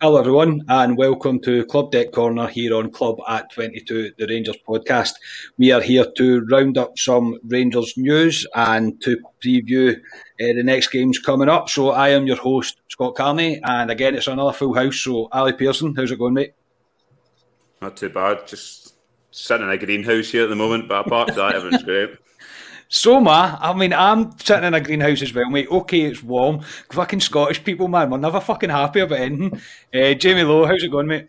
Hello, everyone, and welcome to Club Deck Corner here on Club at 22, the Rangers podcast. We are here to round up some Rangers news and to preview uh, the next games coming up. So, I am your host, Scott Carney, and again, it's another full house. So, Ali Pearson, how's it going, mate? Not too bad. Just sitting in a greenhouse here at the moment, but apart from that, everything's great. So, ma, I mean, I'm sitting in a greenhouse as well, mate. Okay, it's warm. Fucking Scottish people, man, we're never fucking happy about anything. Uh, Jamie Lowe, how's it going, mate?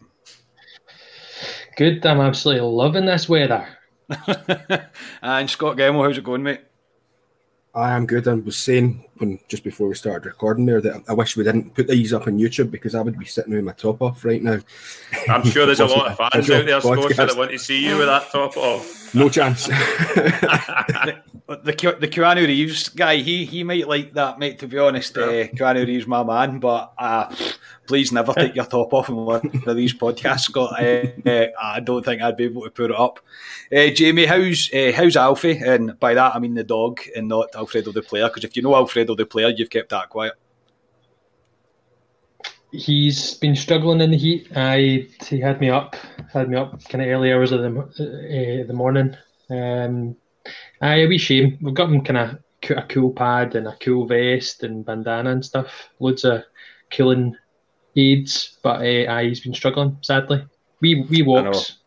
Good, I'm absolutely loving this weather. and Scott Gemmell, how's it going, mate? I am good. I was saying when just before we started recording there that I wish we didn't put these up on YouTube because I would be sitting with my top off right now. I'm sure there's a lot of fans out there, Scotia, that want to see you with that top off. No chance. The, the the Keanu Reeves guy, he he might like that, mate. To be honest, yeah. uh, Keanu Reeves, my man, but uh, please never take your top off in one of these podcasts, Scott. Uh, uh, I don't think I'd be able to put it up. Uh, Jamie, how's uh, how's Alfie? And by that I mean the dog, and not Alfredo the player. Because if you know Alfredo the player, you've kept that quiet. He's been struggling in the heat. I he had me up, had me up kind of early hours of the uh, the morning. Um, aye, a wee shame. We've got him kind of a cool pad and a cool vest and bandana and stuff. Loads of killing aids, but uh, aye, he's been struggling sadly. We we walks.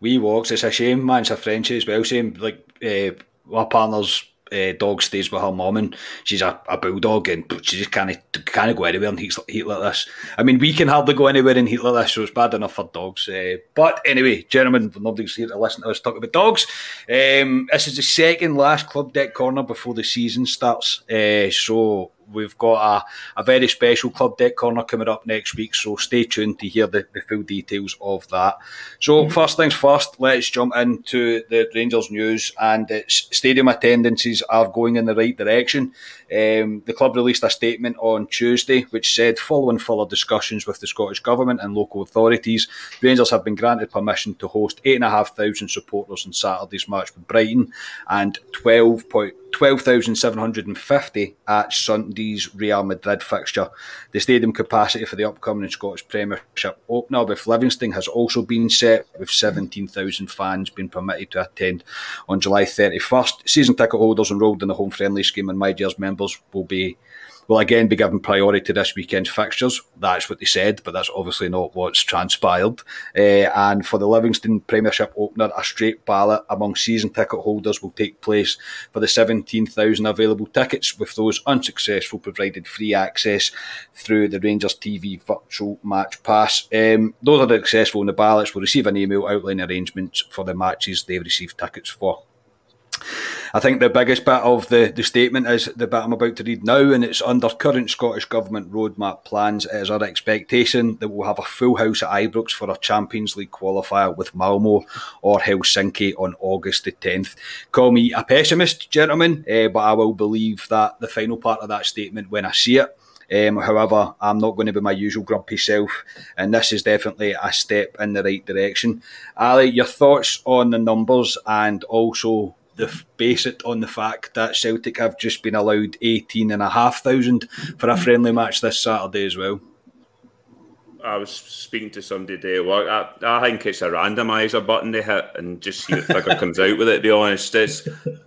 We walks. It's a shame, man. It's a Frenchie as well. Same like uh, our partner's uh, dog stays with her mum, and she's a, a bulldog, and she just can't can't go anywhere in heat, heat like this. I mean, we can hardly go anywhere in heat like this, so it's bad enough for dogs. Uh, but anyway, gentlemen, nobody's here to listen to us talk about dogs. Um, this is the second last club deck corner before the season starts, uh, so we've got a, a very special club deck corner coming up next week, so stay tuned to hear the, the full details of that. So, mm-hmm. first things first, let's jump into the Rangers news, and it's stadium attendances are going in the right direction. Um, the club released a statement on Tuesday which said, following further discussions with the Scottish Government and local authorities, Rangers have been granted permission to host 8,500 supporters on Saturday's match with Brighton and 12 12,750 at Sunday's Real Madrid fixture. The stadium capacity for the upcoming Scottish Premiership opener with Livingston has also been set, with 17,000 fans being permitted to attend on July 31st. Season ticket holders enrolled in the home friendly scheme and My Gers members will be will again be given priority this weekend's fixtures. That's what they said, but that's obviously not what's transpired. Uh, and for the Livingston Premiership opener, a straight ballot among season ticket holders will take place for the 17,000 available tickets, with those unsuccessful provided free access through the Rangers TV virtual match pass. Um, those are successful in the ballots will receive an email outlining arrangements for the matches they've received tickets for. I think the biggest bit of the, the statement is the bit I'm about to read now, and it's under current Scottish Government roadmap plans. It is our expectation that we'll have a full house at Ibrox for a Champions League qualifier with Malmo or Helsinki on August the 10th. Call me a pessimist, gentlemen, uh, but I will believe that the final part of that statement when I see it. Um, however, I'm not going to be my usual grumpy self, and this is definitely a step in the right direction. Ali, your thoughts on the numbers and also the base it on the fact that Celtic have just been allowed eighteen and a half thousand for a friendly match this Saturday as well. I was speaking to somebody today work. I, I think it's a randomizer button they hit and just see what figure comes out with it. To be honest, it's,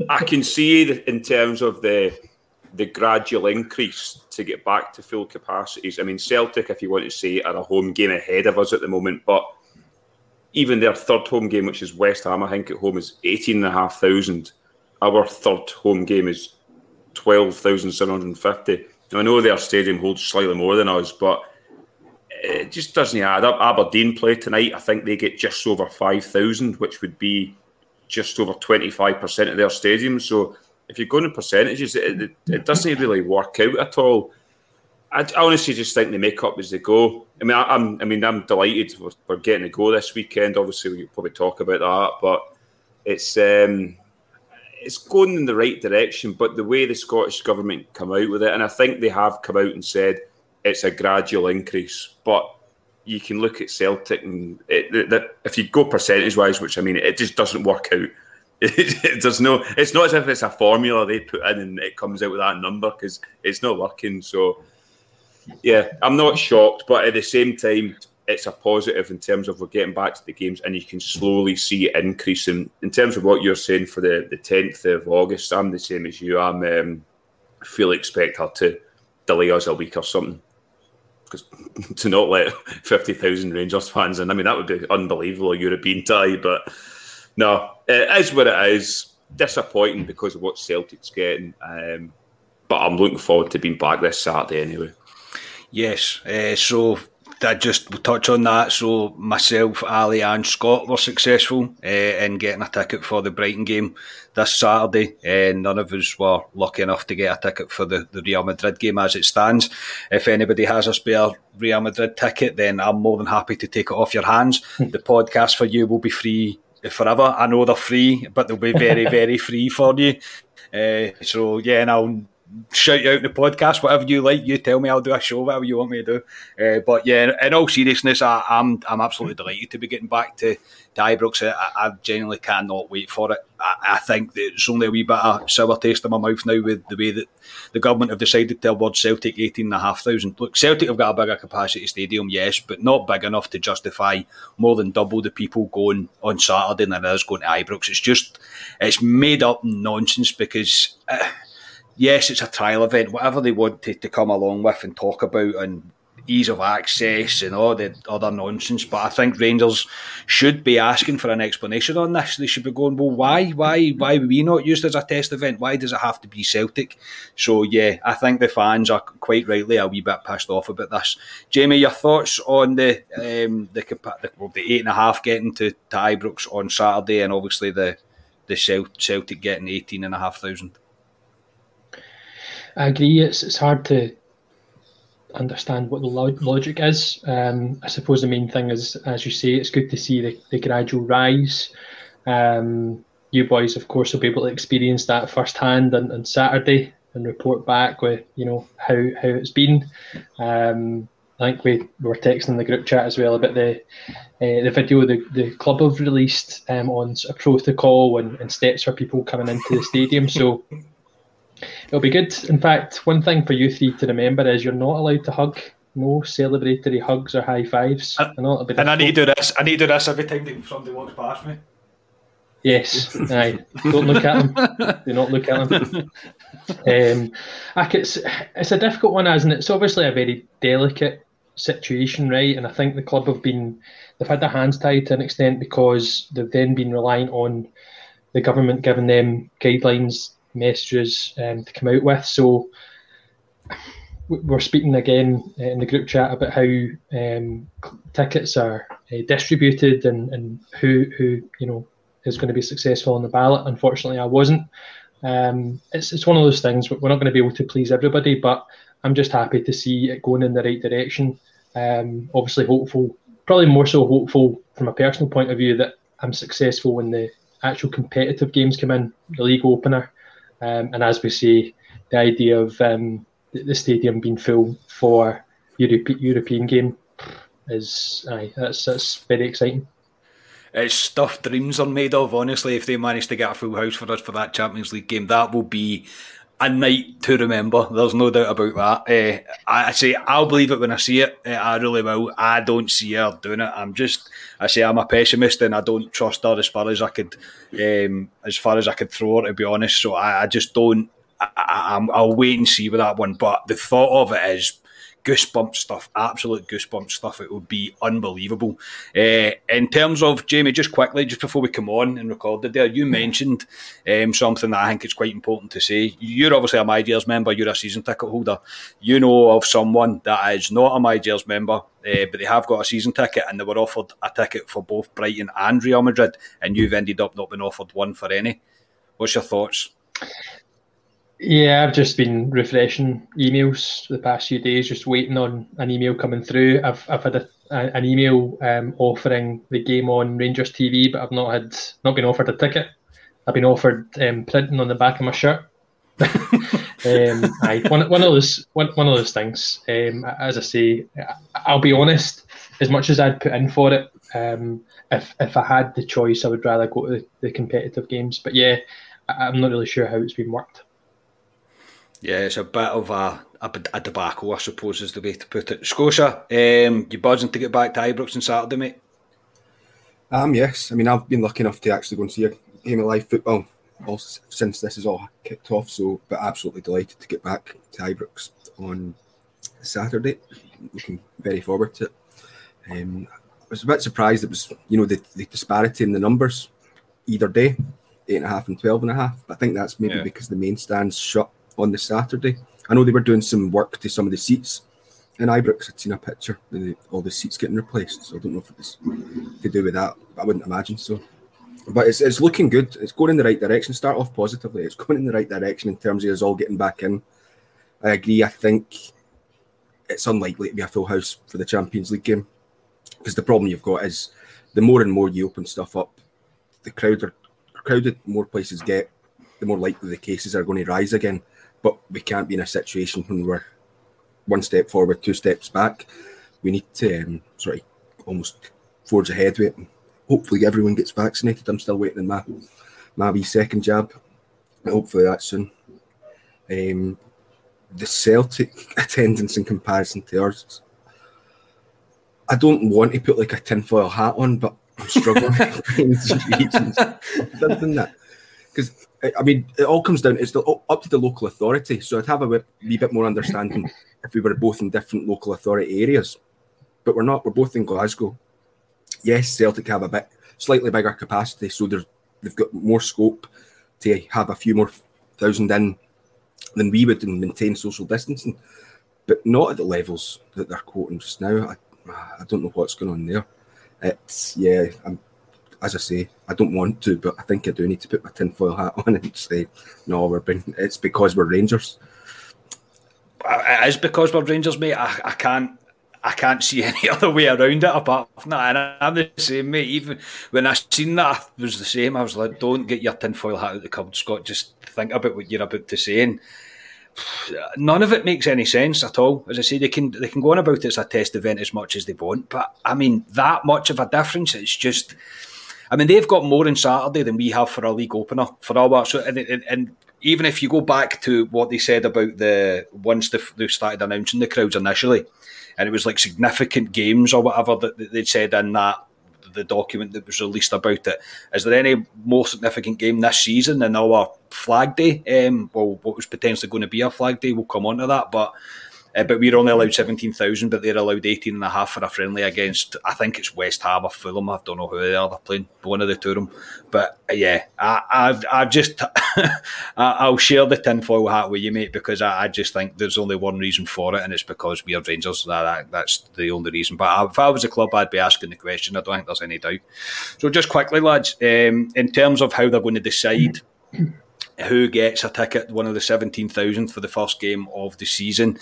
I can see in terms of the the gradual increase to get back to full capacities. I mean, Celtic, if you want to say, are a home game ahead of us at the moment, but even their third home game, which is West Ham, I think at home is 18,500. Our third home game is 12,750. I know their stadium holds slightly more than us, but it just doesn't add up. Aberdeen play tonight. I think they get just over 5,000, which would be just over 25% of their stadium. So if you're going to percentages, it, it, it doesn't really work out at all. I, I, honestly just think they make up as they go. I mean, I, am I mean, I'm delighted for, for, getting to go this weekend. Obviously, we'll probably talk about that, but it's um, it's going in the right direction. But the way the Scottish government come out with it, and I think they have come out and said it's a gradual increase, but you can look at Celtic and it, that if you go percentage wise, which I mean, it just doesn't work out. It, there's no. It's not as if it's a formula they put in and it comes out with that number because it's not working. So, yeah, I'm not shocked, but at the same time, it's a positive in terms of we're getting back to the games and you can slowly see it increasing. In terms of what you're saying for the the 10th of August, I'm the same as you. I'm um, fully expect her to delay us a week or something because to not let 50,000 Rangers fans in, I mean, that would be unbelievable, European tie. But no, it is what it is. Disappointing because of what Celtic's getting. Um, but I'm looking forward to being back this Saturday anyway. Yes. Uh, so I just touch on that. So myself, Ali, and Scott were successful uh, in getting a ticket for the Brighton game this Saturday. And none of us were lucky enough to get a ticket for the, the Real Madrid game as it stands. If anybody has a spare Real Madrid ticket, then I'm more than happy to take it off your hands. The podcast for you will be free forever. I know they're free, but they'll be very, very free for you. Uh, so yeah, and I'll shout you out in the podcast, whatever you like. You tell me, I'll do a show, whatever you want me to do. Uh, but yeah, in all seriousness, I, am I'm, I'm absolutely delighted to be getting back to, to Ibrox. I, I genuinely cannot wait for it. I, I, think that it's only a wee bit of sour taste in my mouth now with the way that the government have decided to award Celtic eighteen and a half thousand. Look, Celtic have got a bigger capacity stadium, yes, but not big enough to justify more than double the people going on Saturday than there is going to Ibrox. It's just it's made up nonsense because. Uh, yes, it's a trial event, whatever they want to, to come along with and talk about and ease of access and all the other nonsense. But I think Rangers should be asking for an explanation on this. They should be going, well, why, why, why were we not used as a test event? Why does it have to be Celtic? So yeah, I think the fans are quite rightly a wee bit pissed off about this. Jamie, your thoughts on the um, the, the, well, the eight and a half getting to, to Ibrox on Saturday, and obviously the the Celtic getting eighteen and a half thousand. I agree. It's it's hard to understand what the logic is. Um, I suppose the main thing is, as you say, it's good to see the, the gradual rise. Um, you boys, of course, will be able to experience that firsthand on, on Saturday and report back with you know how how it's been. Um, I think we, we were texting in the group chat as well about the uh, the video the, the club have released um, on a protocol and, and steps for people coming into the stadium. So It'll be good. In fact, one thing for you three to remember is you're not allowed to hug. No celebratory hugs or high fives. I, I know and I need to do this. I need to do this every time that somebody walks past me. Yes, aye. Don't look at them. Do not look at them. Um, it's it's a difficult one, isn't it? It's obviously a very delicate situation, right? And I think the club have been they've had their hands tied to an extent because they've then been reliant on the government giving them guidelines messages um, to come out with. So we're speaking again in the group chat about how um, tickets are uh, distributed and, and who who you know is going to be successful on the ballot. Unfortunately, I wasn't. Um, it's it's one of those things. We're not going to be able to please everybody, but I'm just happy to see it going in the right direction. Um, obviously, hopeful, probably more so hopeful from a personal point of view that I'm successful when the actual competitive games come in, the league opener, um, and as we say, the idea of um, the stadium being full for Europe, European game is aye, that's that's very exciting. It's stuff dreams are made of. Honestly, if they manage to get a full house for us for that Champions League game, that will be a night to remember. There's no doubt about that. Uh, I, say I'll believe it when I see it. Uh, I really will. I don't see her doing it. I'm just. I say I'm a pessimist and I don't trust her as far as I could, um, as far as I could throw her. To be honest, so I, I just don't. I, will wait and see with that one. But the thought of it is goosebump stuff, absolute goosebump stuff. It would be unbelievable. Uh, in terms of Jamie, just quickly, just before we come on and recorded there, you mentioned um, something that I think is quite important to say. You're obviously a My Gers member, you're a season ticket holder. You know of someone that is not a My Gers member, uh, but they have got a season ticket and they were offered a ticket for both Brighton and Real Madrid, and you've ended up not being offered one for any. What's your thoughts? Yeah, I've just been refreshing emails the past few days, just waiting on an email coming through. I've, I've had a, a, an email um, offering the game on Rangers TV, but I've not had not been offered a ticket. I've been offered um, printing on the back of my shirt. um, one, one of those one, one of those things. Um, as I say, I'll be honest. As much as I'd put in for it, um, if if I had the choice, I would rather go to the, the competitive games. But yeah, I, I'm not really sure how it's been worked. Yeah, it's a bit of a, a, a debacle, I suppose, is the way to put it. Scotia, um, you buzzing to get back to Ibrox on Saturday, mate? Um, yes. I mean, I've been lucky enough to actually go and see a game of live football all, since this is all kicked off. So, but absolutely delighted to get back to Ibrox on Saturday. Looking very forward to it. Um, I was a bit surprised it was, you know, the, the disparity in the numbers either day, eight and a half and twelve and a half. But I think that's maybe yeah. because the main stands shut on the Saturday. I know they were doing some work to some of the seats in Ibrox. I'd seen a picture of all the seats getting replaced, so I don't know if it's to do with that. I wouldn't imagine so. But it's, it's looking good. It's going in the right direction. Start off positively. It's going in the right direction in terms of us all getting back in. I agree. I think it's unlikely to be a full house for the Champions League game because the problem you've got is the more and more you open stuff up, the crowd are crowded. More places get, the more likely the cases are going to rise again. But we can't be in a situation when we're one step forward, two steps back. We need to um, sort of almost forge ahead with it. hopefully, everyone gets vaccinated. I'm still waiting on my my wee second jab. Hopefully, that's soon. Um, the Celtic attendance in comparison to ours. I don't want to put like a tinfoil hat on, but I'm struggling. that because I mean, it all comes down. It's the, up to the local authority. So I'd have a wee bit more understanding if we were both in different local authority areas. But we're not. We're both in Glasgow. Yes, Celtic have a bit slightly bigger capacity, so they've got more scope to have a few more thousand in than we would and maintain social distancing, but not at the levels that they're quoting just now. I, I don't know what's going on there. It's yeah, I'm as I say, I don't want to, but I think I do need to put my tinfoil hat on and say, no, we're being, it's because we're Rangers. Uh, it is because we're Rangers, mate. I, I can't. I can't see any other way around it apart from that. And I'm the same, mate. Even when I seen that, I was the same. I was like, don't get your tinfoil hat out the cupboard, Scott. Just think about what you're about to say. And none of it makes any sense at all. As I say, they can they can go on about it as a test event as much as they want, but I mean that much of a difference. It's just I mean, they've got more on Saturday than we have for a league opener for our so and, and, and even if you go back to what they said about the once they, they started announcing the crowds initially, and it was like significant games or whatever that they'd said in that the document that was released about it. Is there any more significant game this season than our Flag Day? Um, well, what was potentially going to be a Flag Day, we'll come on to that, but uh, but we're only allowed 17,000, but they're allowed 18 and a half for a friendly against, I think it's West Ham or Fulham. I don't know who they are. They're playing one of the two of them. But uh, yeah, I, I've, I've just, I'll share the tinfoil hat with you, mate, because I, I, just think there's only one reason for it, and it's because we are Rangers. That, that, that's the only reason. But if I was a club, I'd be asking the question. I don't think there's any doubt. So just quickly, lads, um, in terms of how they're going to decide who gets a ticket, one of the 17,000 for the first game of the season.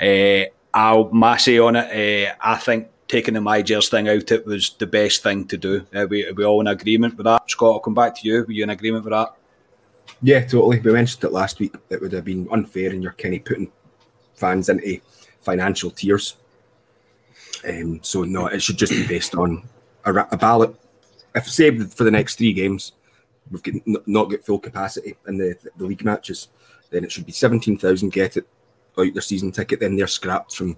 Uh, I'll massy on it. Uh, I think taking the My Gers thing out it was the best thing to do. Uh, we, we all in agreement with that? Scott, I'll come back to you. Were you in agreement with that? Yeah, totally. We mentioned it last week. It would have been unfair and you're kind of putting fans into financial tiers. Um, so, no, it should just be based on a, a ballot. If, say, for the next three games, we've got, not got full capacity in the, the league matches, then it should be 17,000 get it out their season ticket, then they're scrapped from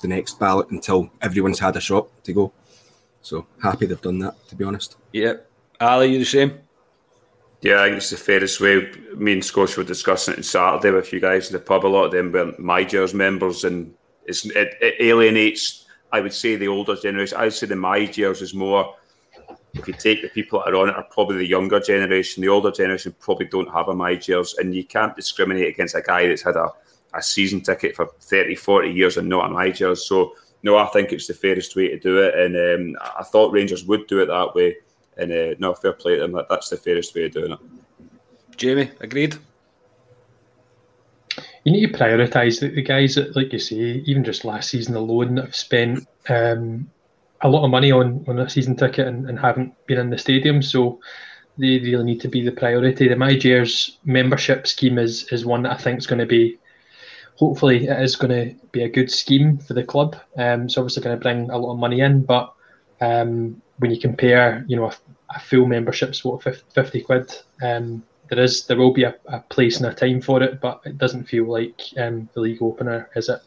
the next ballot until everyone's had a shot to go. So happy they've done that, to be honest. Yeah. Ali, you the same? Yeah, I think it's the fairest way. Me and Scotia were discussing it on Saturday with you guys in the pub. A lot of them were My Gers members, and it, it, alienates, I would say, the older generation. I would say the My Gers is more if you take the people that are on it are probably the younger generation. The older generation probably don't have a My Gers, and you can't discriminate against a guy that's had a, a season ticket for 30, 40 years and not a My Gers. So, no, I think it's the fairest way to do it, and um, I thought Rangers would do it that way. And uh, no, fair play to them. That, that's the fairest way of doing it. Jamie, agreed. You need to prioritise the, the, guys that, like you say, even just last season alone, that have spent um, a lot of money on, on a season ticket and, and haven't been in the stadium. So they really need to be the priority. The My Gers membership scheme is is one that I think is going to be hopefully it is going to be a good scheme for the club. Um, it's obviously going to bring a lot of money in, but um, when you compare, you know, a, a full membership's what 50 quid. Um, there is there will be a, a, place and a time for it, but it doesn't feel like um, the league opener, is it?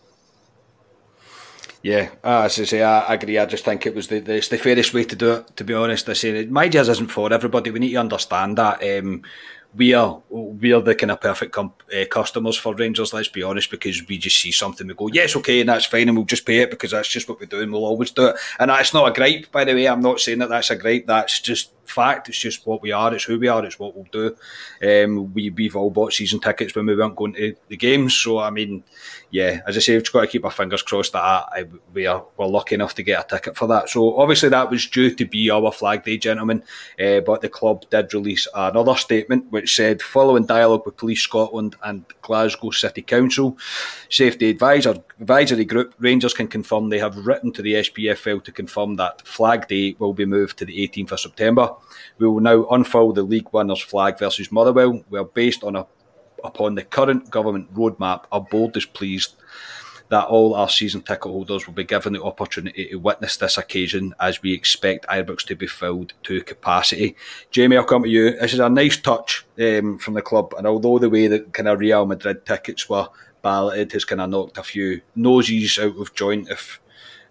Yeah, uh, as I say, I agree. I just think it was the, the, the fairest way to do it. To be honest, I say My Gers isn't for everybody. We need to understand that. Um, we are we are the kind of perfect com- uh, customers for Rangers. Let's be honest, because we just see something, we go, yes, okay, and that's fine, and we'll just pay it because that's just what we do, and we'll always do it. And that's not a gripe, by the way. I'm not saying that that's a gripe. That's just fact. It's just what we are. It's who we are. It's what we'll do. Um, we we've all bought season tickets when we weren't going to the games. So I mean, yeah, as I say, we've just got to keep our fingers crossed that I, we are we're lucky enough to get a ticket for that. So obviously that was due to be our flag day, gentlemen. Uh, but the club did release another statement which said, following dialogue with Police Scotland and Glasgow City Council, Safety Advisor Advisory Group, Rangers can confirm they have written to the SPFL to confirm that flag day will be moved to the 18th of September. We will now unfurl the League Winners flag versus Motherwell. We are based on a, upon the current government roadmap. Our board is pleased that all our season ticket holders will be given the opportunity to witness this occasion as we expect Ibrox to be filled to capacity. Jamie, I'll come to you. This is a nice touch um, from the club, and although the way that kind of Real Madrid tickets were balloted has kind of knocked a few noses out of joint, if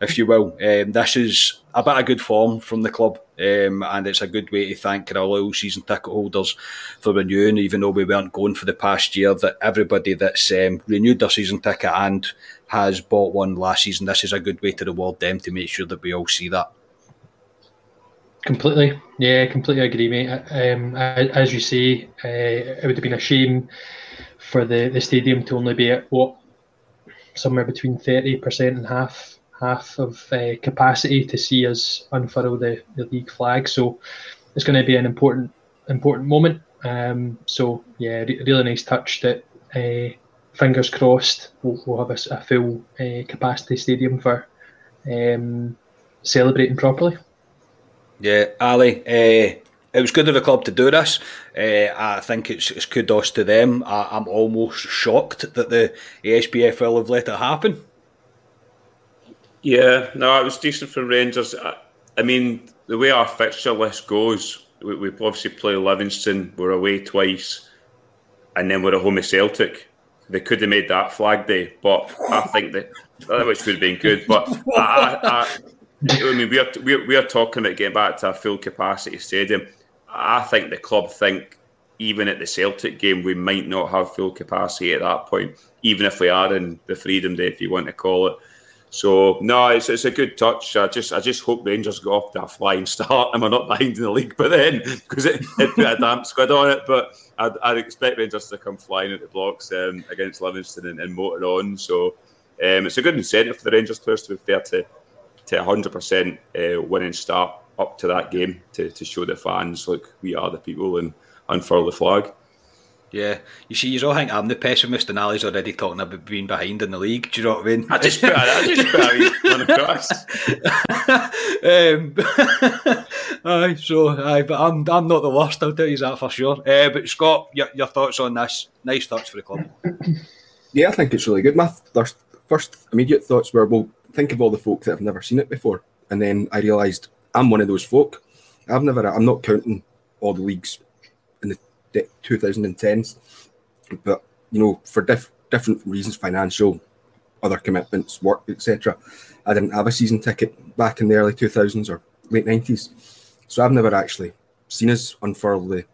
if you will. Um, this is a bit of good form from the club, um, and it's a good way to thank our loyal season ticket holders for renewing, even though we weren't going for the past year. That everybody that's um, renewed their season ticket and has bought one last season, this is a good way to reward them to make sure that we all see that. Completely, yeah, completely agree, mate. Um, as you say, uh, it would have been a shame for the, the stadium to only be at what somewhere between thirty percent and half half of uh, capacity to see us unfurl the, the league flag. So it's going to be an important important moment. Um, so yeah, re- really nice touch that. Uh, fingers crossed, we'll, we'll have a, a full uh, capacity stadium for um, celebrating properly. Yeah, Ali, uh, it was good of the club to do this. Uh, I think it's, it's kudos to them. I, am almost shocked that the SPFL have let it happen. Yeah, no, it was decent for Rangers. I, I mean, the way our fixture list goes, we, we obviously play Livingston, we're away twice, and then we're at home at Celtic. They could have made that flag day, but I think that which would have been good. But I, I, I mean, we are, we are we are talking about getting back to a full capacity stadium. I think the club think even at the Celtic game we might not have full capacity at that point, even if we are in the Freedom Day, if you want to call it. So no, it's, it's a good touch. I just I just hope Rangers go off to a flying start and we're not behind in the league. But then because it, it put a damp squid on it, but I'd, I'd expect Rangers to come flying at the blocks um, against Livingston and, and motor on. So um, it's a good incentive for the Rangers players to be fair to to 100 uh, percent winning start up to that game to, to show the fans like we are the people and unfurl the flag. Yeah, you see, you all think I'm the pessimist, and Ali's already talking about being behind in the league. Do you know what I mean? I just put, I just put one across. um, aye, so aye, but I'm I'm not the worst. I'll tell you that for sure. Uh, but Scott, your, your thoughts on this? Nice thoughts for the club. Yeah, I think it's really good. My first first immediate thoughts were, well, think of all the folk that have never seen it before, and then I realised I'm one of those folk. I've never. I'm not counting all the leagues 2010s. But you know, for diff- different reasons, financial, other commitments, work, etc. I didn't have a season ticket back in the early 2000s or late 90s, so I've never actually seen us unfurl the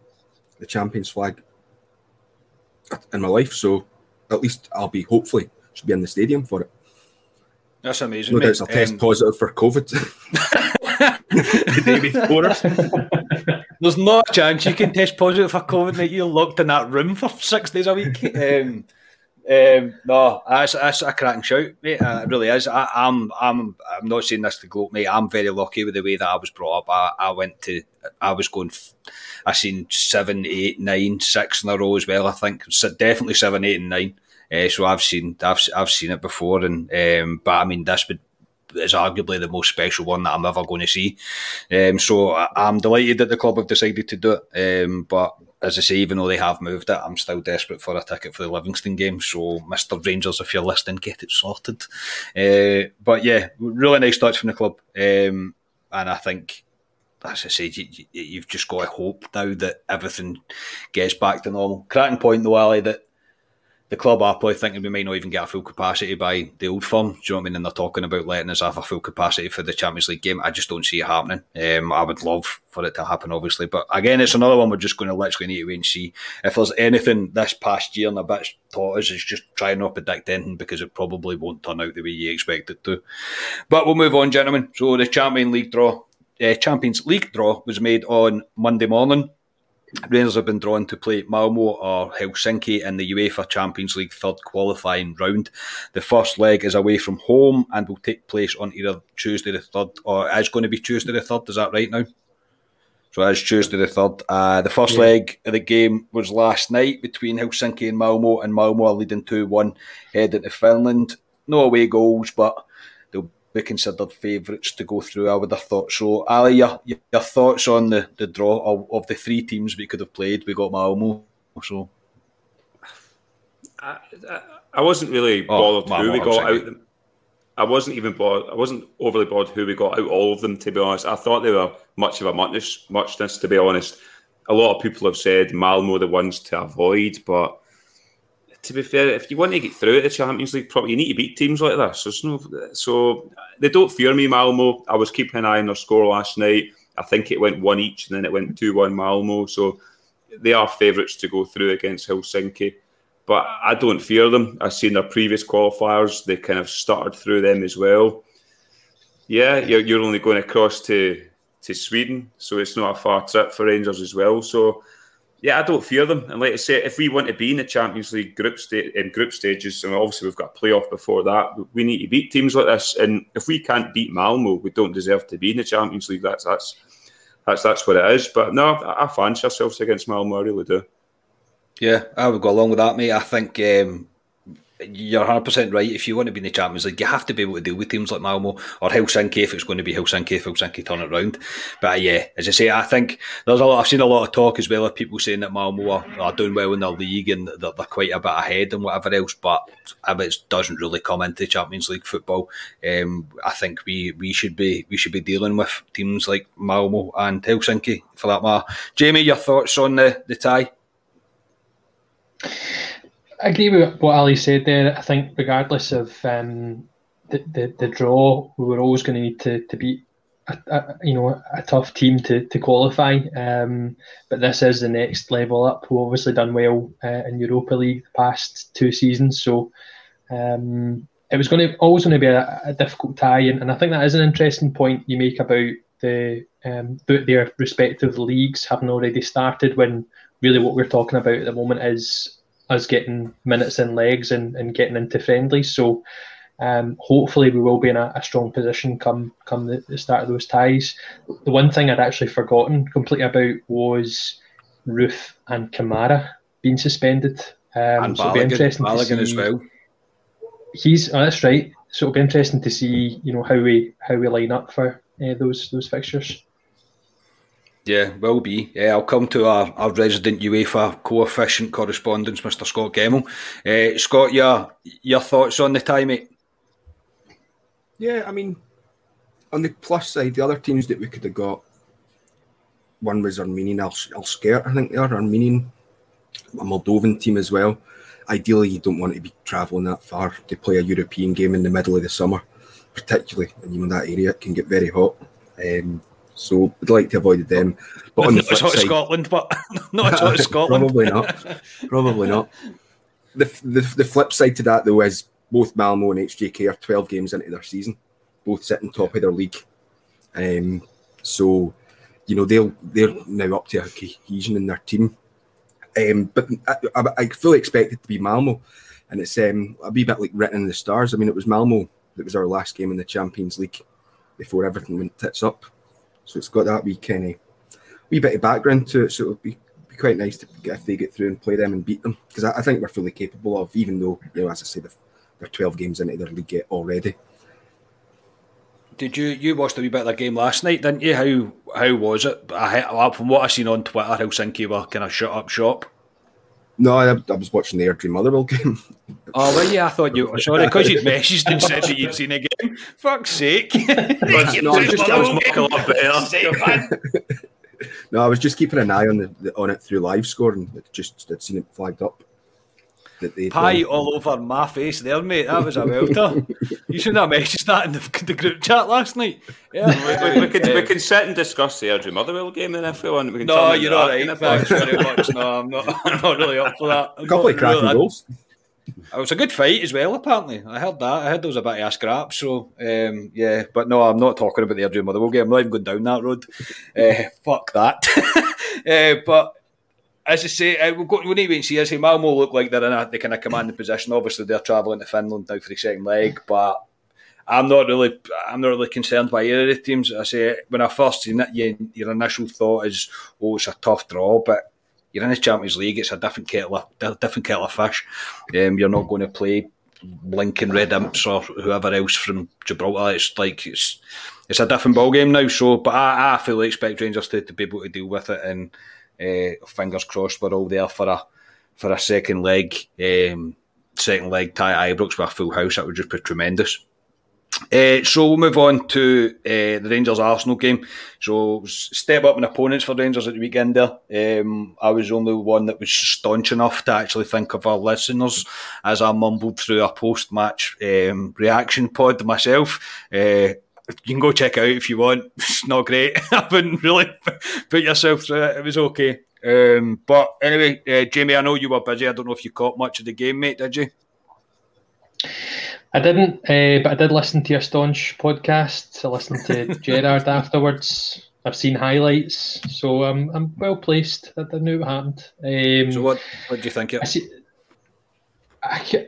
the champions flag in my life. So at least I'll be hopefully should be in the stadium for it. That's amazing. No doubt I'll test um, positive for COVID. The David There's no chance you can test positive for COVID, mate. You're locked in that room for six days a week. Um, um, no, that's, that's a cracking shout, mate. Uh, it really is. I, am I'm, I'm, I'm not saying this to gloat, mate. I'm very lucky with the way that I was brought up. I, I went to, I was going, I seen seven, eight, nine, six in a row as well. I think so definitely seven, eight, and nine. Uh, so I've seen, I've, I've seen it before, and um, but I mean, this would is arguably the most special one that I'm ever going to see. Um, so I'm delighted that the club have decided to do it. Um, but as I say, even though they have moved it, I'm still desperate for a ticket for the Livingston game. So, Mr. Rangers, if you're listening, get it sorted. Uh, but yeah, really nice touch from the club. Um, and I think, as I said, you, have just got to hope now that everything gets back to normal. Cracking point, though, Ali, that the club are probably thinking we might not even get a full capacity by the old firm. Do you know what I mean? And they're talking about letting us have a full capacity for the Champions League game. I just don't see it happening. Um, I would love for it to happen, obviously. But again, it's another one we're just going to literally need to wait and see. If there's anything this past year and a bit taught us, is just try not predict anything because it probably won't turn out the way you expect it to. But we'll move on, gentlemen. So the Champions League draw, uh, Champions League draw was made on Monday morning. Rangers have been drawn to play Malmo or Helsinki in the UEFA Champions League third qualifying round. The first leg is away from home and will take place on either Tuesday the 3rd or it's going to be Tuesday the 3rd, is that right now? So it's Tuesday the 3rd. Uh, the first yeah. leg of the game was last night between Helsinki and Malmo, and Malmo are leading 2 1 heading to Finland. No away goals, but be considered favourites to go through. I would have thought so. Ali, your, your thoughts on the, the draw of, of the three teams we could have played? We got Malmo, so. I, I wasn't really oh, bothered oh, who we got out. Them. I wasn't even bothered. I wasn't overly bothered who we got out. All of them, to be honest. I thought they were much of a muchness. Muchness, to be honest. A lot of people have said Malmo the ones to avoid, but to be fair, if you want to get through the Champions League, probably you need to beat teams like this. There's no, so they don't fear me, Malmo. I was keeping an eye on their score last night. I think it went one each, and then it went two one Malmo. So they are favourites to go through against Helsinki. But I don't fear them. I've seen their previous qualifiers; they kind of started through them as well. Yeah, you're, you're only going across to to Sweden, so it's not a far trip for Rangers as well. So yeah, I don't fear them. And like I say, if we want to be in the Champions League group state in group stages, and obviously we've got a playoff before that, we need to beat teams like this. And if we can't beat Malmo, we don't deserve to be in the Champions League. That's that's that's that's what it is. But no, I, I fancy ourselves against Malmo. I really do. Yeah, I would go along with that, mate. I think um, you're 100% right. If you want to be in the Champions League, you have to be able to deal with teams like Malmo or Helsinki if it's going to be Helsinki, if Helsinki turn it round. But uh, yeah, as I say, I think there's a lot, I've seen a lot of talk as well of people saying that Malmo are, are doing well in their league and they're, they're, quite a bit ahead and whatever else. But it doesn't really come into Champions League football. Um, I think we, we should be we should be dealing with teams like Malmo and Helsinki for that matter. Jamie, your thoughts on the, the tie? I agree with what Ali said there. I think regardless of um, the, the, the draw, we were always going to need to, to beat a, a, you know a tough team to, to qualify. Um, but this is the next level up. We've obviously done well uh, in Europa League the past two seasons, so um, it was going to always going to be a, a difficult tie. And, and, I think that is an interesting point you make about the um, their respective leagues having already started. When really what we're talking about at the moment is us getting minutes and legs and, and getting into friendlies. So um, hopefully we will be in a, a strong position come come the, the, start of those ties. The one thing I'd actually forgotten completely about was Roofe and Kamara being suspended. Um, and so interesting to see, as well. He's oh, that's right. So it'll be interesting to see you know how we how we line up for uh, those those fixtures. Yeah, will be. Yeah, I'll come to our, our resident UEFA coefficient correspondence, Mr. Scott Gemmell. Uh, Scott, your your thoughts on the tie, mate? Yeah, I mean, on the plus side, the other teams that we could have got, one was Armenian, I'll, scare, I think they are Armenian, a Moldovan team as well. Ideally, you don't want to be travelling that far to play a European game in the middle of the summer, particularly in you know that area. It can get very hot. Um, so we'd like to avoid them. But on the flip side, Scotland, but not as hot as Scotland. Probably not. Probably not. The, the the flip side to that though is both Malmo and HJK are 12 games into their season, both sitting top of their league. Um, so, you know, they'll they're now up to a cohesion in their team. Um, but I, I, I, fully expect it to be Malmo, and it's um, a wee bit like written in the stars. I mean, it was Malmo that was our last game in the Champions League before everything went tits up. So it's got that wee kind of wee bit of background to it. So it'll be, be quite nice to get, if they get through and play them and beat them because I, I, think we're fully capable of, even though you know, as I say, they're 12 games into their league already. did you you watched a wee bit of the game last night, didn't you? How how was it? I, from what I seen on Twitter, Helsinki were kind of shut up shop. No, I, I was watching the Airdrie Motherwell game. Oh well, yeah, I thought you. Sorry, because you'd messaged and said that you'd seen a game. Fuck's sake! no, I just, I was no, I was just keeping an eye on the, on it through live score and just I'd seen it flagged up that they pie all over my face there, mate. That was a welter. you should have messaged that in the, the, group chat last night. Yeah, we, we, we, can, we can sit and discuss the Airdrie Motherwell game then if we want. We can no, you're all right. Thanks very much. No, I'm not. I'm not really up for that. A couple of cracking really, goals. It was a good fight as well. Apparently, I heard that. I heard there was a bit of a scrap. So um, yeah, but no, I'm not talking about the Airdrie Motherwell game. I'm not even going down that road. Uh, fuck that. uh, but as I say, uh, we'll, go, we'll need to wait and see. I say Malmo look like they're in a they kind of command the position. Obviously, they're travelling to Finland now for the second leg, but I'm not really I'm not really concerned by either of the teams. I say when I first seen it, your, your initial thought is, oh, it's a tough draw, but you're in the Champions League. It's a different kettle of different kettle of fish. Um, you're not going to play Lincoln Red Imps or whoever else from Gibraltar. It's like it's it's a different ball game now. So, but I, I fully expect Rangers to, to be able to deal with it and uh, fingers crossed, we're all there for a for a second leg, um, second leg tie Ibrox with a full house. That would just be tremendous. Uh, so we'll move on to uh, the Rangers Arsenal game. So step up in opponents for Rangers at the weekend there. Um, I was the only one that was staunch enough to actually think of our listeners as I mumbled through a post match um, reaction pod myself. Uh, you can go check it out if you want. It's not great. I wouldn't really put yourself through it. It was okay. Um, but anyway, uh, Jamie, I know you were busy. I don't know if you caught much of the game, mate. Did you? I didn't, uh, but I did listen to your staunch podcast. I listened to Gerrard afterwards. I've seen highlights, so I'm I'm well placed. I, I knew what happened. Um, so what what do you think? I see, I,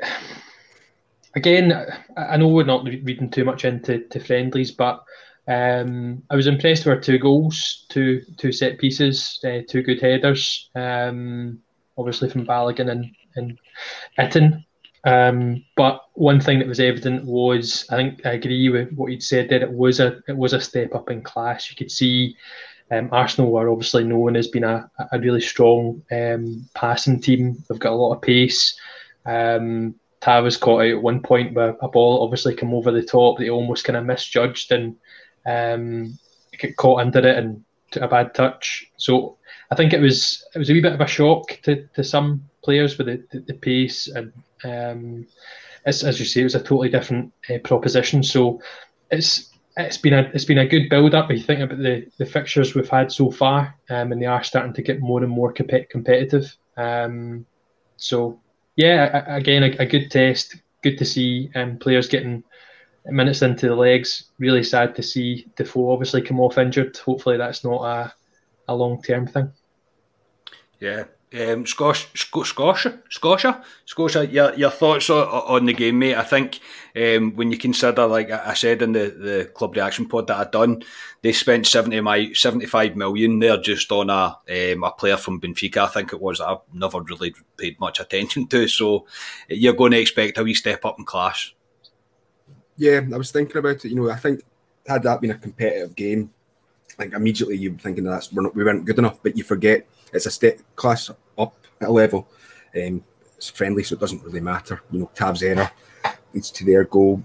again, I know we're not reading too much into to friendlies, but um, I was impressed with our two goals, two two set pieces, uh, two good headers. Um, obviously from Balogun and and Itten. Um, but one thing that was evident was, I think I agree with what you'd said that it was a it was a step up in class. You could see um, Arsenal were obviously known as being a, a really strong um, passing team. They've got a lot of pace. Um, Tav caught out at one point where a ball obviously came over the top that he almost kind of misjudged and um, get caught under it and took a bad touch. So I think it was it was a wee bit of a shock to, to some players with the, the, the pace and um, as, as you say, it was a totally different uh, proposition. So it's it's been a it's been a good build up. If you think about the, the fixtures we've had so far, um, and they are starting to get more and more comp- competitive. Um, so yeah, again, a, a, good test. Good to see um, players getting minutes into the legs. Really sad to see Defoe obviously come off injured. Hopefully, that's not a, a long term thing. Yeah. Um, Scotia, Scotia, Scotia. Your, your thoughts on the game, mate? I think um, when you consider, like I said in the, the club reaction pod that I done, they spent 70 my, 75 million there just on a um, a player from Benfica. I think it was I've never really paid much attention to. So you're going to expect a wee step up in class. Yeah, I was thinking about it. You know, I think had that been a competitive game, like immediately you're thinking that's we weren't good enough, but you forget it's a step class up at a level. Um, it's friendly, so it doesn't really matter. You know, Tav's error leads to their goal.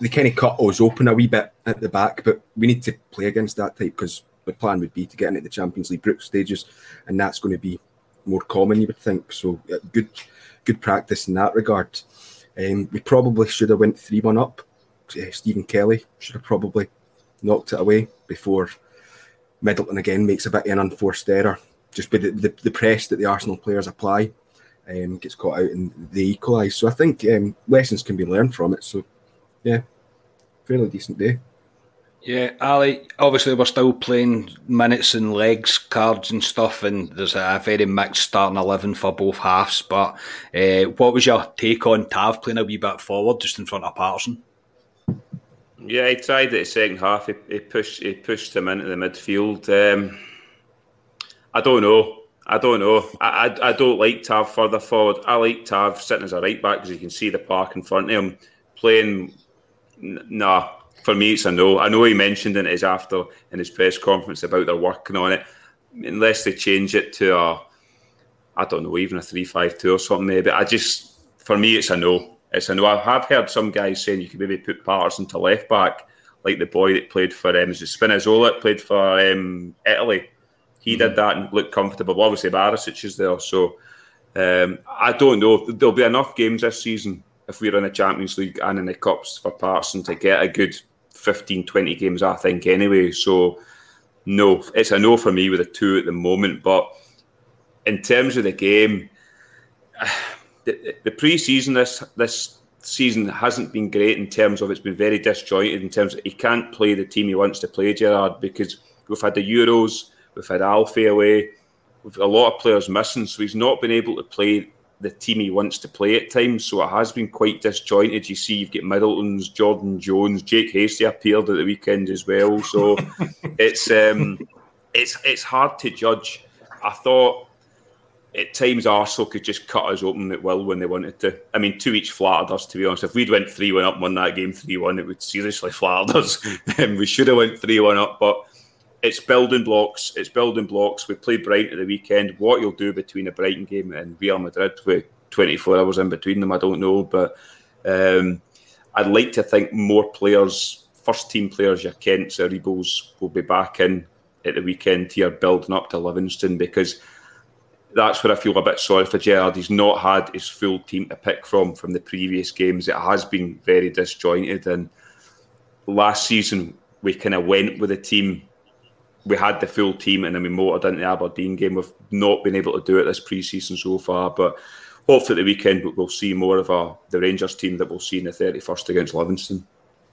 They kind of cut us open a wee bit at the back, but we need to play against that type because the plan would be to get into the Champions League group stages, and that's going to be more common, you would think. So good, good practice in that regard. Um, we probably should have went three one up. Uh, Stephen Kelly should have probably knocked it away before Middleton again makes a bit of an unforced error. Just by the, the, the press that the Arsenal players apply, um, gets caught out and they equalise. So I think um, lessons can be learned from it. So yeah, fairly decent day. Yeah, Ali, obviously we're still playing minutes and legs cards and stuff, and there's a very mixed starting 11 for both halves. But uh, what was your take on Tav playing a wee bit forward just in front of Patterson? Yeah, he tried it in the second half. He, he, pushed he pushed him into the midfield. Um, I don't know. I don't know. I, I, I, don't like Tav further forward. I like Tav sitting as a right back because you can see the park in front of him, playing nah, for me, it's a no. I know he mentioned in his after in his press conference about they're working on it. Unless they change it to a, I don't know, even a three-five-two or something. Maybe I just, for me, it's a no. It's a no. I have heard some guys saying you could maybe put Patterson to left back, like the boy that played for um, Spinazzola played for um, Italy. He mm-hmm. did that and looked comfortable. Obviously, Barisic is there, so um, I don't know. There'll be enough games this season if we're in the Champions League and in the Cups for Patterson to get a good 15, 20 games, I think, anyway. So, no, it's a no for me with a two at the moment. But in terms of the game, the, the pre season this, this season hasn't been great in terms of it's been very disjointed in terms of he can't play the team he wants to play, Gerrard because we've had the Euros, we've had Alfie away, we've a lot of players missing, so he's not been able to play the team he wants to play at times. So it has been quite disjointed. You see, you've got Middleton's, Jordan Jones, Jake Hastie appeared at the weekend as well. So it's um, it's it's hard to judge. I thought at times Arsenal could just cut us open at will when they wanted to. I mean, two each flattered us. To be honest, if we'd went three one up, won that game three one, it would seriously flatter us. and we should have went three one up, but it's building blocks. It's building blocks. We played Brighton at the weekend. What you'll do between a Brighton game and Real Madrid with 24 hours in between them, I don't know. But um, I'd like to think more players, first team players, your Kents, Aribos, will be back in at the weekend here, building up to Livingston because that's where I feel a bit sorry for Gerrard. He's not had his full team to pick from from the previous games. It has been very disjointed. And last season, we kind of went with a team we had the full team and then we motored into the Aberdeen game. We've not been able to do it this pre-season so far, but hopefully the weekend we'll see more of a, the Rangers team that we'll see in the 31st against Livingston.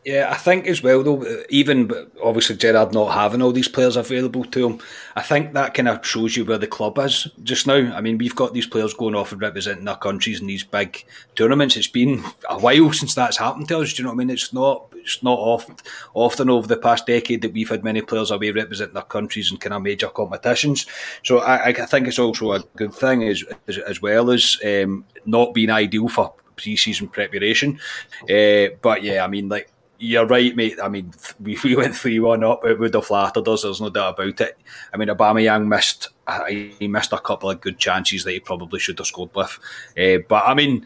Yeah, I think as well though, even obviously Gerrard not having all these players available to him, I think that kind of shows you where the club is just now. I mean, we've got these players going off and representing their countries in these big tournaments. It's been a while since that's happened to us. Do you know what I mean? It's not it's not oft, often over the past decade that we've had many players away representing their countries in kind of major competitions. So I, I think it's also a good thing as as, as well as um, not being ideal for pre-season preparation. Uh, but yeah, I mean, like you're right, mate. I mean, we, we went three one up. It would have flattered us. There's no doubt about it. I mean, Aubameyang missed. He missed a couple of good chances that he probably should have scored with. Uh, but I mean,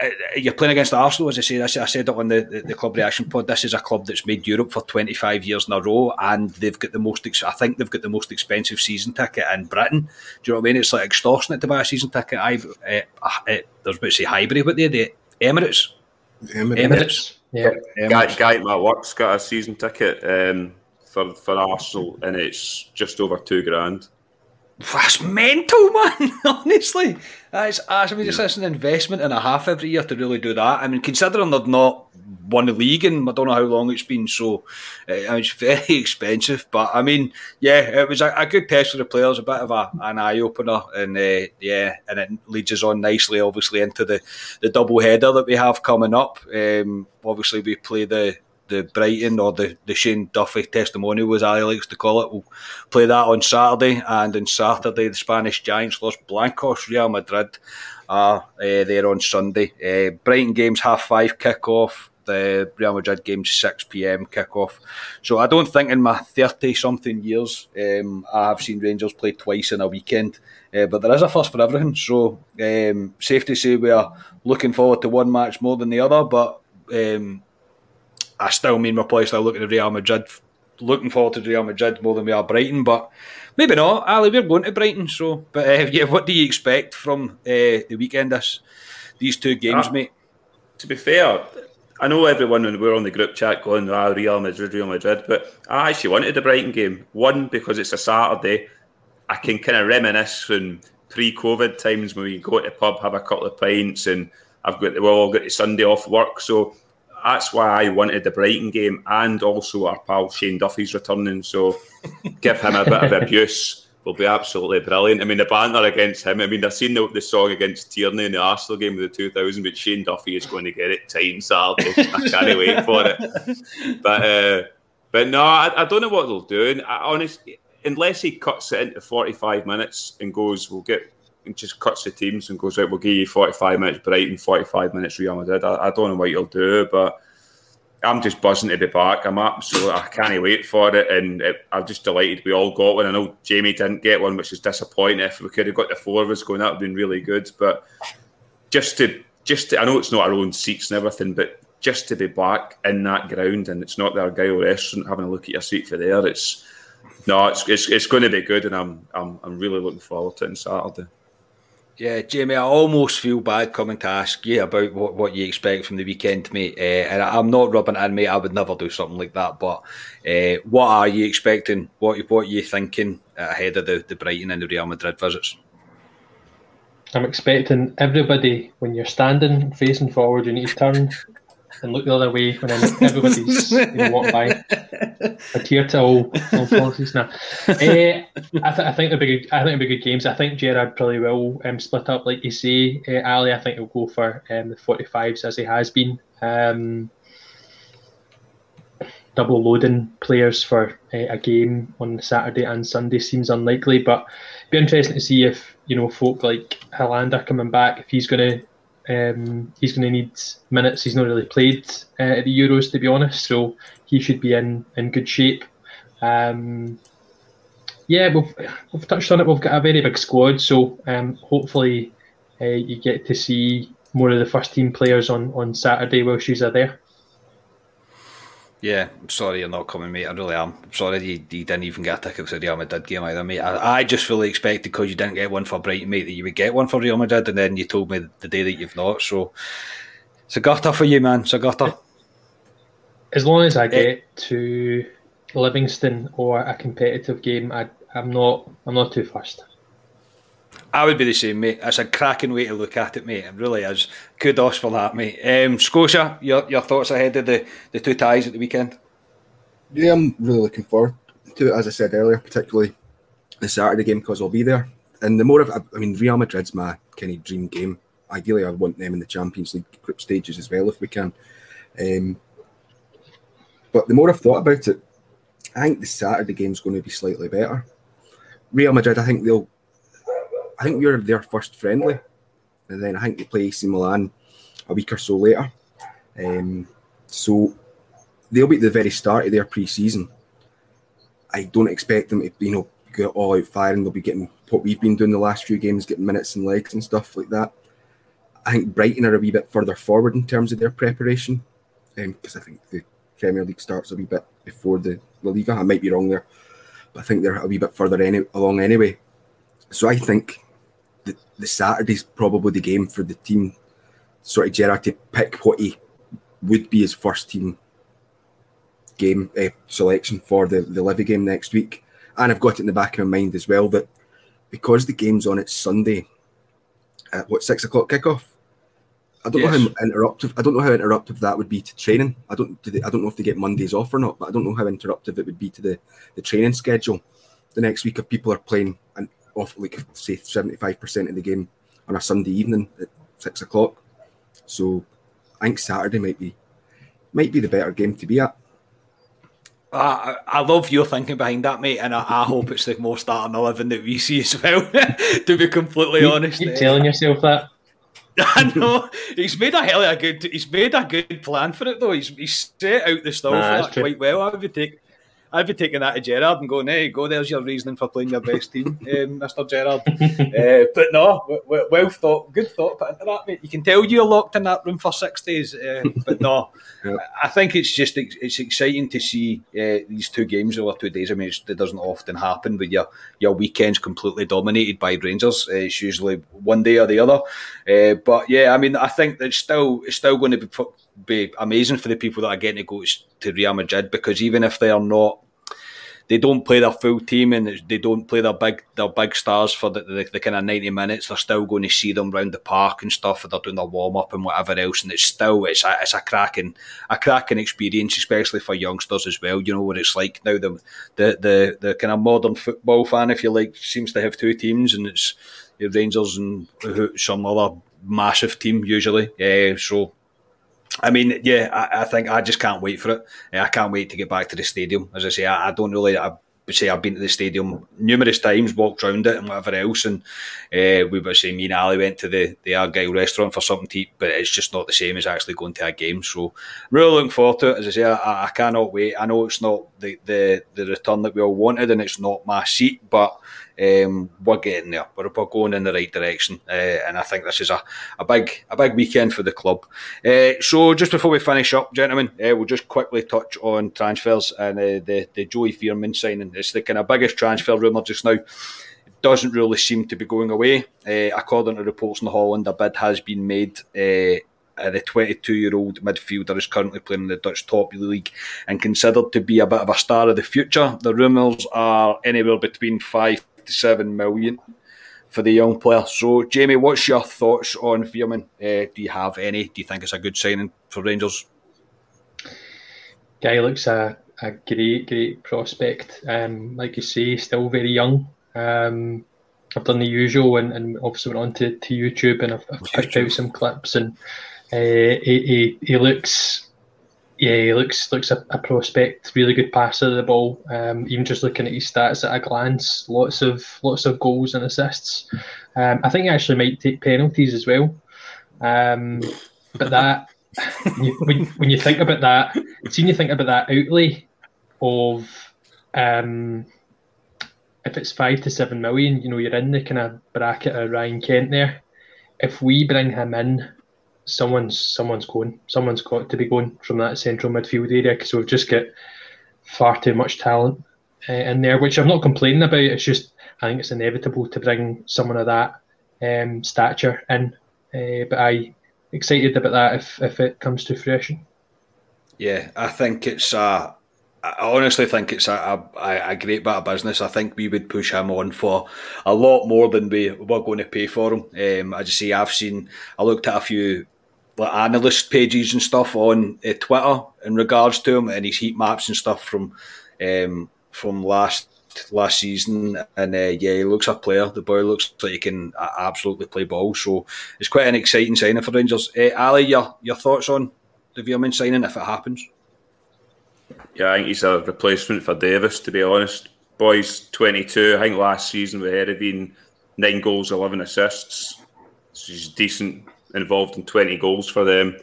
uh, you're playing against Arsenal, as I said. I said it on the, the, the, club reaction pod. This is a club that's made Europe for 25 years in a row, and they've got the most. I think they've got the most expensive season ticket in Britain. Do you know what I mean? It's like extortionate to buy a season ticket. I've uh, uh, there's about to say hybrid, but they the Emirates. Emirates. Emirates. Yeah, guy, guy at my work's got a season ticket um, for for Arsenal, and it's just over two grand. That's mental, man. Honestly, that's, I mean, it's, it's an investment and a half every year to really do that. I mean, considering they've not won the league and I don't know how long it's been, so uh, it's very expensive. But I mean, yeah, it was a, a good test for the players, a bit of a, an eye opener, and uh, yeah, and it leads us on nicely, obviously, into the the double header that we have coming up. Um, obviously, we play the the Brighton or the, the Shane Duffy testimonial, as Ali likes to call it. We'll play that on Saturday, and on Saturday, the Spanish Giants Los Blancos, Real Madrid are uh, there on Sunday. Uh, Brighton games half five kick off. The Real Madrid game 6 pm kick off. So I don't think in my 30 something years um, I have seen Rangers play twice in a weekend. Uh, but there is a first for everything. So um, safe to say we are looking forward to one match more than the other. But um, I still mean my place. still looking at Real Madrid, looking forward to Real Madrid more than we are Brighton, but maybe not. Ali, we're going to Brighton, so but uh, yeah, what do you expect from uh, the weekend? This these two games, uh, mate. To be fair, I know everyone when we're on the group chat going, ah, Real Madrid, Real Madrid, but I actually wanted the Brighton game. One because it's a Saturday, I can kind of reminisce from pre-COVID times when we go to the pub, have a couple of pints, and I've got well, all got the Sunday off work, so that's why I wanted the Brighton game, and also our pal Shane Duffy's returning. So give him a bit of abuse will be absolutely brilliant. I mean, the banter against him. I mean, I've seen the, the song against Tierney in the Arsenal game of the 2000, but Shane Duffy is going to get it time Saturday. I can't wait for it. But uh, but no, I, I, don't know what they'll do. And I, honestly, unless he cuts it into 45 minutes and goes, we'll get and just cuts the teams and goes, right, we'll give you 45 minutes Brighton, 45 minutes Real Madrid. I, I don't know what you'll do, but I'm just buzzing to be back. I'm absolutely, I can't wait for it, and it, I'm just delighted we all got one. I know Jamie didn't get one, which is disappointing. If we could have got the four of us going, that would have been really good. But just to, just to, I know it's not our own seats and everything, but just to be back in that ground, and it's not the Argyle restaurant having a look at your seat for there. It's no, it's it's, it's going to be good, and I'm I'm I'm really looking forward to it on Saturday. Yeah, Jamie, I almost feel bad coming to ask you about what, what you expect from the weekend, mate. Uh, and I'm not rubbing it in, mate. I would never do something like that. But uh, what are you expecting? What what are you thinking ahead of the, the Brighton and the Real Madrid visits? I'm expecting everybody when you're standing facing forward, you need to turn and look the other way when everybody's you know, walking by. Adhere to all, all policies now. Uh, I, th- I think they'll be good. I think they'll be good games. I think Gerrard probably will um, split up, like you say, uh, Ali. I think he'll go for um, the 45s as he has been. Um, double loading players for uh, a game on Saturday and Sunday seems unlikely, but be interesting to see if you know folk like Helander coming back if he's going to um, he's going to need minutes. He's not really played uh, at the Euros, to be honest, so he should be in, in good shape. Um, yeah, we've, we've touched on it. We've got a very big squad, so um, hopefully uh, you get to see more of the first team players on, on Saturday while she's there. Yeah, I'm sorry you're not coming, mate. I really am. I'm sorry you, you didn't even get a ticket for the Real Madrid game either, mate. I, I just fully expected because you didn't get one for Brighton, mate, that you would get one for Real Madrid, and then you told me the day that you've not. So it's a gutter for you, man. It's a gutter. As long as I eh. get to Livingston or a competitive game, I, I'm not. I'm not too fussed. I would be the same, mate. It's a cracking way to look at it, mate. It really is. Kudos for that, mate. Um, Scotia, your, your thoughts ahead of the, the two ties at the weekend? Yeah, I'm really looking forward to it, as I said earlier, particularly the Saturday game because I'll be there. And the more of, I mean, Real Madrid's my kind of dream game. Ideally, I want them in the Champions League group stages as well if we can. Um, but the more I've thought about it, I think the Saturday game's going to be slightly better. Real Madrid, I think they'll I think we were their first friendly, and then I think they play AC Milan a week or so later. Um, so they'll be at the very start of their pre-season. I don't expect them to, you know, go all out firing. They'll be getting what we've been doing the last few games, getting minutes and legs and stuff like that. I think Brighton are a wee bit further forward in terms of their preparation, because um, I think the Premier League starts a wee bit before the La Liga. I might be wrong there, but I think they're a wee bit further any, along anyway. So I think the, the Saturday's probably the game for the team, sort of Gerrard to pick what he would be his first team game uh, selection for the, the Livy game next week. And I've got it in the back of my mind as well that because the game's on it's Sunday at what six o'clock kickoff. I don't yes. know how interruptive. I don't know how interruptive that would be to training. I don't. Do they, I don't know if they get Mondays off or not. But I don't know how interruptive it would be to the, the training schedule the next week if people are playing an off like say seventy five percent of the game on a Sunday evening at six o'clock. So I think Saturday might be might be the better game to be at. Uh, I love your thinking behind that, mate, and I, I hope it's the more starting eleven that we see as well. to be completely you, honest, keep telling yourself that. I know he's made a hell of a good. He's made a good plan for it though. He's he's set out the stuff nah, quite well. I would take I'd be taking that to Gerrard and going, hey, go, there's your reasoning for playing your best team, um, Mr. Gerrard." uh, but no, well thought, good thought put into that, mate. You can tell you're locked in that room for six days. Uh, but no, yeah. I think it's just it's exciting to see uh, these two games over two days. I mean, it doesn't often happen, but your your weekend's completely dominated by Rangers. Uh, it's usually one day or the other. Uh, but yeah, I mean, I think it's still it's still going to be be amazing for the people that are getting to go to Real Madrid because even if they are not they don't play their full team and they don't play their big their big stars for the, the, the kind of 90 minutes they're still going to see them round the park and stuff And they're doing their warm-up and whatever else and it's still it's a, it's a cracking a cracking experience especially for youngsters as well you know what it's like now the the the, the kind of modern football fan if you like seems to have two teams and it's Rangers and some other massive team usually. Yeah so I mean, yeah, I, I, think I just can't wait for it. I can't wait to get back to the stadium. As I say, I, I don't really, I say I've been to the stadium numerous times, walked around it and whatever else, and uh, we would say me and Ali went to the the Argyle restaurant for something to eat, but it's just not the same as actually going to a game. So I'm really looking forward to it. As I say, I, I cannot wait. I know it's not the, the the return that we all wanted, and it's not my seat, but um, we're getting there. We're, we're going in the right direction, uh, and I think this is a, a big a big weekend for the club. Uh, so just before we finish up, gentlemen, uh, we'll just quickly touch on transfers and uh, the the Joey Veerman signing. It's the kind of biggest transfer rumour just now. It doesn't really seem to be going away. Uh, according to reports in Holland, a bid has been made. Uh, the 22 year old midfielder is currently playing in the Dutch top league and considered to be a bit of a star of the future. The rumours are anywhere between five seven million for the young player. So, Jamie, what's your thoughts on Veerman? Uh, do you have any? Do you think it's a good signing for Rangers? Guy looks a, a great, great prospect. Um, like you say, still very young. Um, I've done the usual and, and obviously went on to, to YouTube and I've, I've checked out some clips and uh, he, he, he looks yeah, he looks looks a, a, prospect, really good passer of the ball. Um, even just looking at his stats at a glance, lots of lots of goals and assists. Um, I think he actually might take penalties as well. Um, but that when you, when, when you think about that, seeing you think about that outlay of um, if it's five to seven million, you know, you're in the kind of bracket of Ryan Kent there. If we bring him in someone's someone's going. Someone's got to be going from that central midfield area because we've just got far too much talent uh, in there, which I'm not complaining about. It's just I think it's inevitable to bring someone of that um, stature in. Uh, but I excited about that if if it comes to fruition. Yeah, I think it's a. I honestly think it's a, a, a, great bit of business. I think we would push him on for a lot more than we were going to pay for him. Um, I just say I've seen, I looked at a few like analyst pages and stuff on uh, Twitter in regards to him and his heat maps and stuff from um, from last last season. And uh, yeah, he looks a player. The boy looks like he can absolutely play ball. So it's quite an exciting signing for Rangers. Uh, Ali, your your thoughts on the Veerman signing if it happens? Yeah, I think he's a replacement for Davis. To be honest, boys, twenty two. I think last season had been nine goals, eleven assists. He's decent involved in 20 goals for them.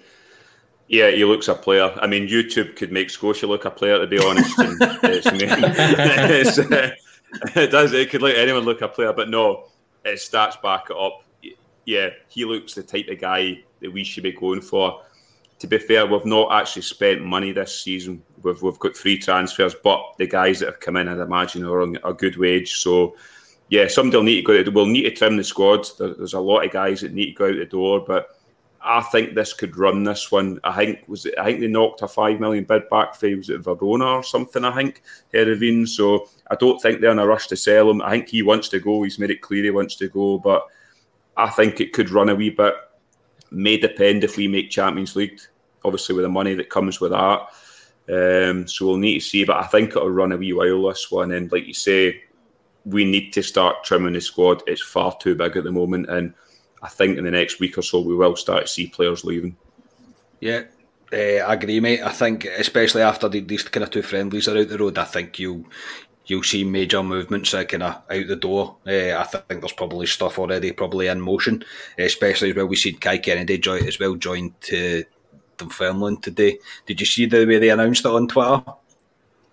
Yeah, he looks a player. I mean, YouTube could make Scotia look a player, to be honest. it's, it's, uh, it does. It could let anyone look a player, but no, his stats back it up. Yeah, he looks the type of guy that we should be going for. To be fair, we've not actually spent money this season. We've, we've got three transfers, but the guys that have come in, I'd imagine, are on a good wage. So yeah, somebody will need to go. We'll need to trim the squad. There's a lot of guys that need to go out the door, but I think this could run this one. I think was it, I think they knocked a five million bid back for was it Verona or something. I think Heerenveen. So I don't think they're in a rush to sell him. I think he wants to go. He's made it clear he wants to go, but I think it could run a wee bit. May depend if we make Champions League, obviously with the money that comes with that. Um, so we'll need to see, but I think it'll run a wee while this one. And like you say, we need to start trimming the squad. It's far too big at the moment, and I think in the next week or so we will start to see players leaving. Yeah, uh, I agree, mate. I think especially after the, these kind of two friendlies are out the road, I think you'll you'll see major movements uh, kind of out the door. Uh, I think there's probably stuff already probably in motion, especially as well. We seen Kai Kennedy join as well joined to Dunfermline today. Did you see the way they announced it on Twitter?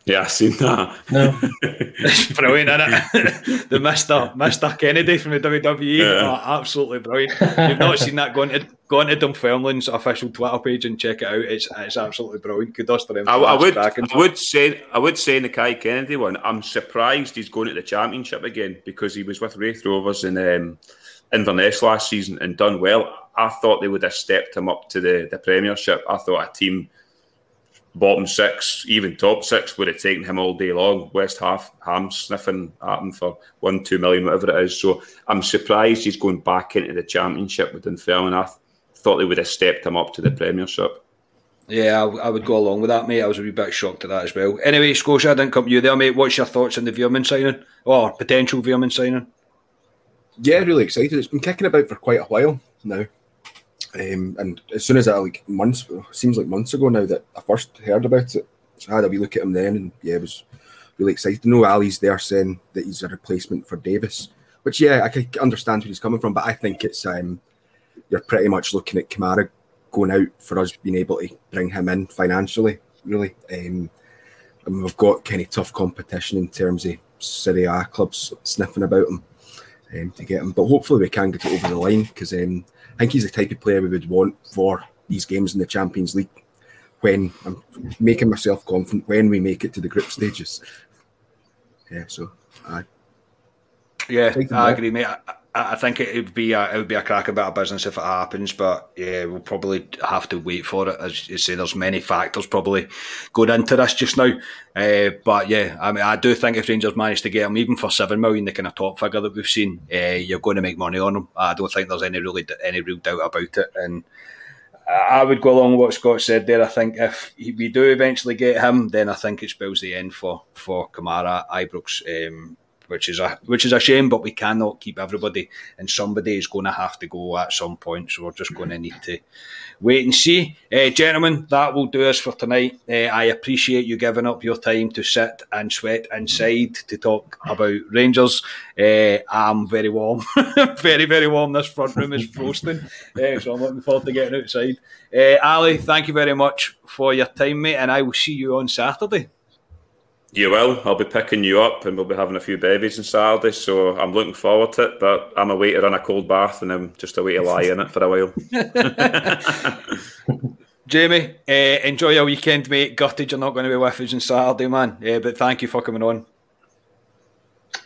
Yeah, I've seen that. No. it's brilliant, isn't it? the Mister Mister Kennedy from the WWE. Yeah. Oh, absolutely brilliant. You've not seen that going to go into Dunfermline's official Twitter page and check it out. It's it's absolutely brilliant. Kudos to them. I, I would I would say I would say in the Kai Kennedy one, I'm surprised he's going to the championship again because he was with Raith Rovers in um, Inverness last season and done well. I thought they would have stepped him up to the, the Premiership. I thought a team bottom six, even top six, would have taken him all day long. West half Ham sniffing at him for one, two million, whatever it is. So I'm surprised he's going back into the championship with Dunfermline. I thought they would have stepped him up to the Premiership. Yeah, I, I, would go along with that, mate. I was a wee bit shocked at that as well. Anyway, Scotia, I didn't come to you there, mate. What's your thoughts on the Veerman signing or potential Veerman signing? Yeah, really excited. It's been kicking about for quite a while now. Um, and as soon as I like months, seems like months ago now that I first heard about it, so I had a wee look at him then, and yeah, was really excited. to know Ali's there saying that he's a replacement for Davis, which yeah, I can understand where he's coming from, but I think it's um, you're pretty much looking at Kamara going out for us being able to bring him in financially, really. Um, and we've got kind of tough competition in terms of Serie A clubs sniffing about him um, to get him. But hopefully we can get it over the line because um, I think he's the type of player we would want for these games in the Champions League. When I'm making myself confident when we make it to the group stages. Yeah, so I. Yeah, I agree, mate. I, I think it would be a, it would be a cracking bit of business if it happens, but yeah, we'll probably have to wait for it. As you say, there's many factors probably going into this just now. Uh, but yeah, I mean, I do think if Rangers manage to get him, even for seven million, the kind of top figure that we've seen, uh, you're going to make money on him. I don't think there's any really any real doubt about it. And I would go along with what Scott said there. I think if we do eventually get him, then I think it spells the end for for Kamara, Ibrox. Um, which is a which is a shame. But we cannot keep everybody, and somebody is going to have to go at some point. So we're just going to need to wait and see, uh, gentlemen. That will do us for tonight. Uh, I appreciate you giving up your time to sit and sweat inside to talk about Rangers. Uh, I'm very warm, very very warm. This front room is roasting, so I'm looking forward to getting outside. Ali, thank you very much for your time, mate, and I will see you on Saturday. You will. I'll be picking you up and we'll be having a few babies on Saturday. So I'm looking forward to it. But I'm a way to run a cold bath and I'm just a way to lie in it for a while. Jamie, uh, enjoy your weekend, mate. Gutted you're not going to be with us on Saturday, man. Uh, but thank you for coming on.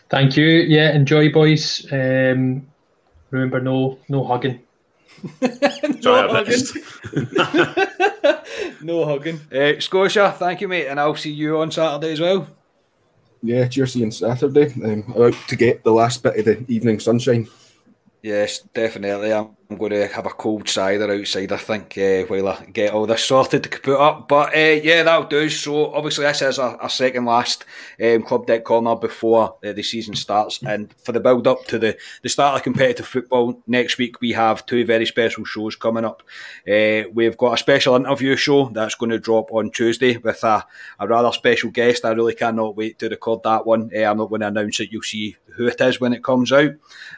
Thank you. Yeah, enjoy, boys. Um, remember, no, no hugging. no hugging. no hugging. Uh, Scotia, thank you, mate, and I'll see you on Saturday as well. Yeah, cheers, see you on Saturday. Um, about to get the last bit of the evening sunshine. Yes, definitely. I'm going to have a cold cider outside, I think, uh, while I get all this sorted to put up. But uh, yeah, that'll do. So obviously, this is our, our second last um, Club Deck Corner before uh, the season starts. And for the build up to the, the start of competitive football next week, we have two very special shows coming up. We've got a special interview show that's going to drop on Tuesday with a, a rather special guest. I really cannot wait to record that one. I'm not going to announce it. You'll see who it is when it comes out.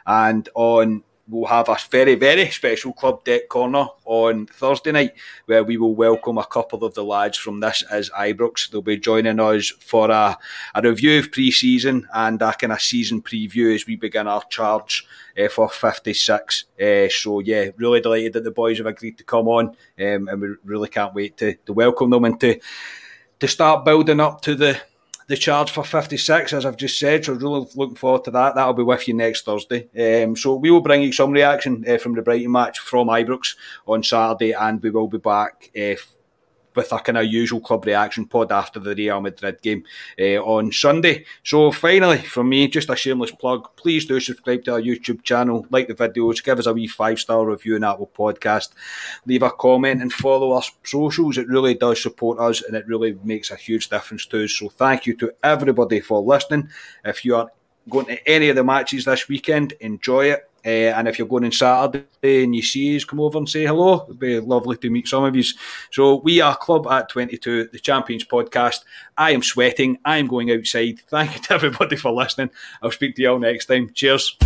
And on we'll have a very, very special Club Deck Corner on Thursday night where we will welcome a couple of the lads from this as Ibrox. They'll be joining us for a, a review of pre season and a kind of season preview as we begin our charge uh, for 56. Uh, so, yeah, really delighted that the boys have agreed to come on um, and we really can't wait to, to welcome them and to, to start building up to the the charge for 56, as I've just said. So, really looking forward to that. That'll be with you next Thursday. Um, so, we will bring you some reaction uh, from the Brighton match from Ibrox on Saturday, and we will be back uh, with a kind of usual club reaction pod after the Real Madrid game uh, on Sunday. So finally, from me, just a shameless plug. Please do subscribe to our YouTube channel, like the videos, give us a wee five star review on Apple Podcast, leave a comment, and follow our socials. It really does support us, and it really makes a huge difference to us. So thank you to everybody for listening. If you are going to any of the matches this weekend, enjoy it. Uh, and if you're going on Saturday and you see us, come over and say hello. It'd be lovely to meet some of you. So we are Club at 22, the Champions podcast. I am sweating. I am going outside. Thank you to everybody for listening. I'll speak to you all next time. Cheers.